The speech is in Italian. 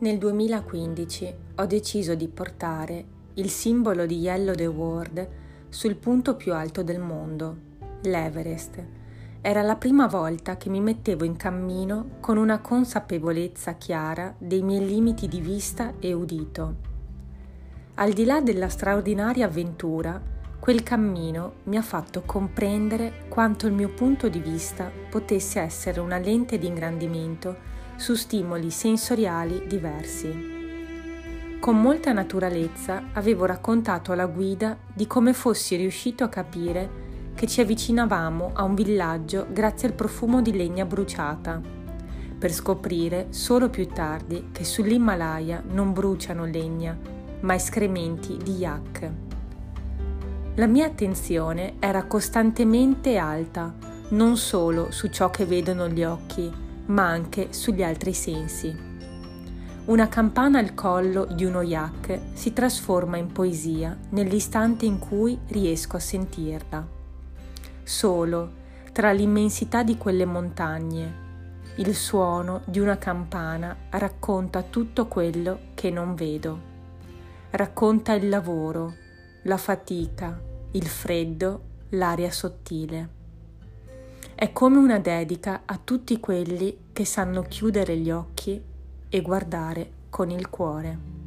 Nel 2015 ho deciso di portare il simbolo di Yellow the World sul punto più alto del mondo, l'Everest. Era la prima volta che mi mettevo in cammino con una consapevolezza chiara dei miei limiti di vista e udito. Al di là della straordinaria avventura, quel cammino mi ha fatto comprendere quanto il mio punto di vista potesse essere una lente di ingrandimento su stimoli sensoriali diversi. Con molta naturalezza avevo raccontato alla guida di come fossi riuscito a capire che ci avvicinavamo a un villaggio grazie al profumo di legna bruciata, per scoprire solo più tardi che sull'Himalaya non bruciano legna, ma escrementi di yak. La mia attenzione era costantemente alta, non solo su ciò che vedono gli occhi, ma anche sugli altri sensi. Una campana al collo di uno yak si trasforma in poesia nell'istante in cui riesco a sentirla. Solo tra l'immensità di quelle montagne, il suono di una campana racconta tutto quello che non vedo. Racconta il lavoro, la fatica, il freddo, l'aria sottile. È come una dedica a tutti quelli che sanno chiudere gli occhi e guardare con il cuore.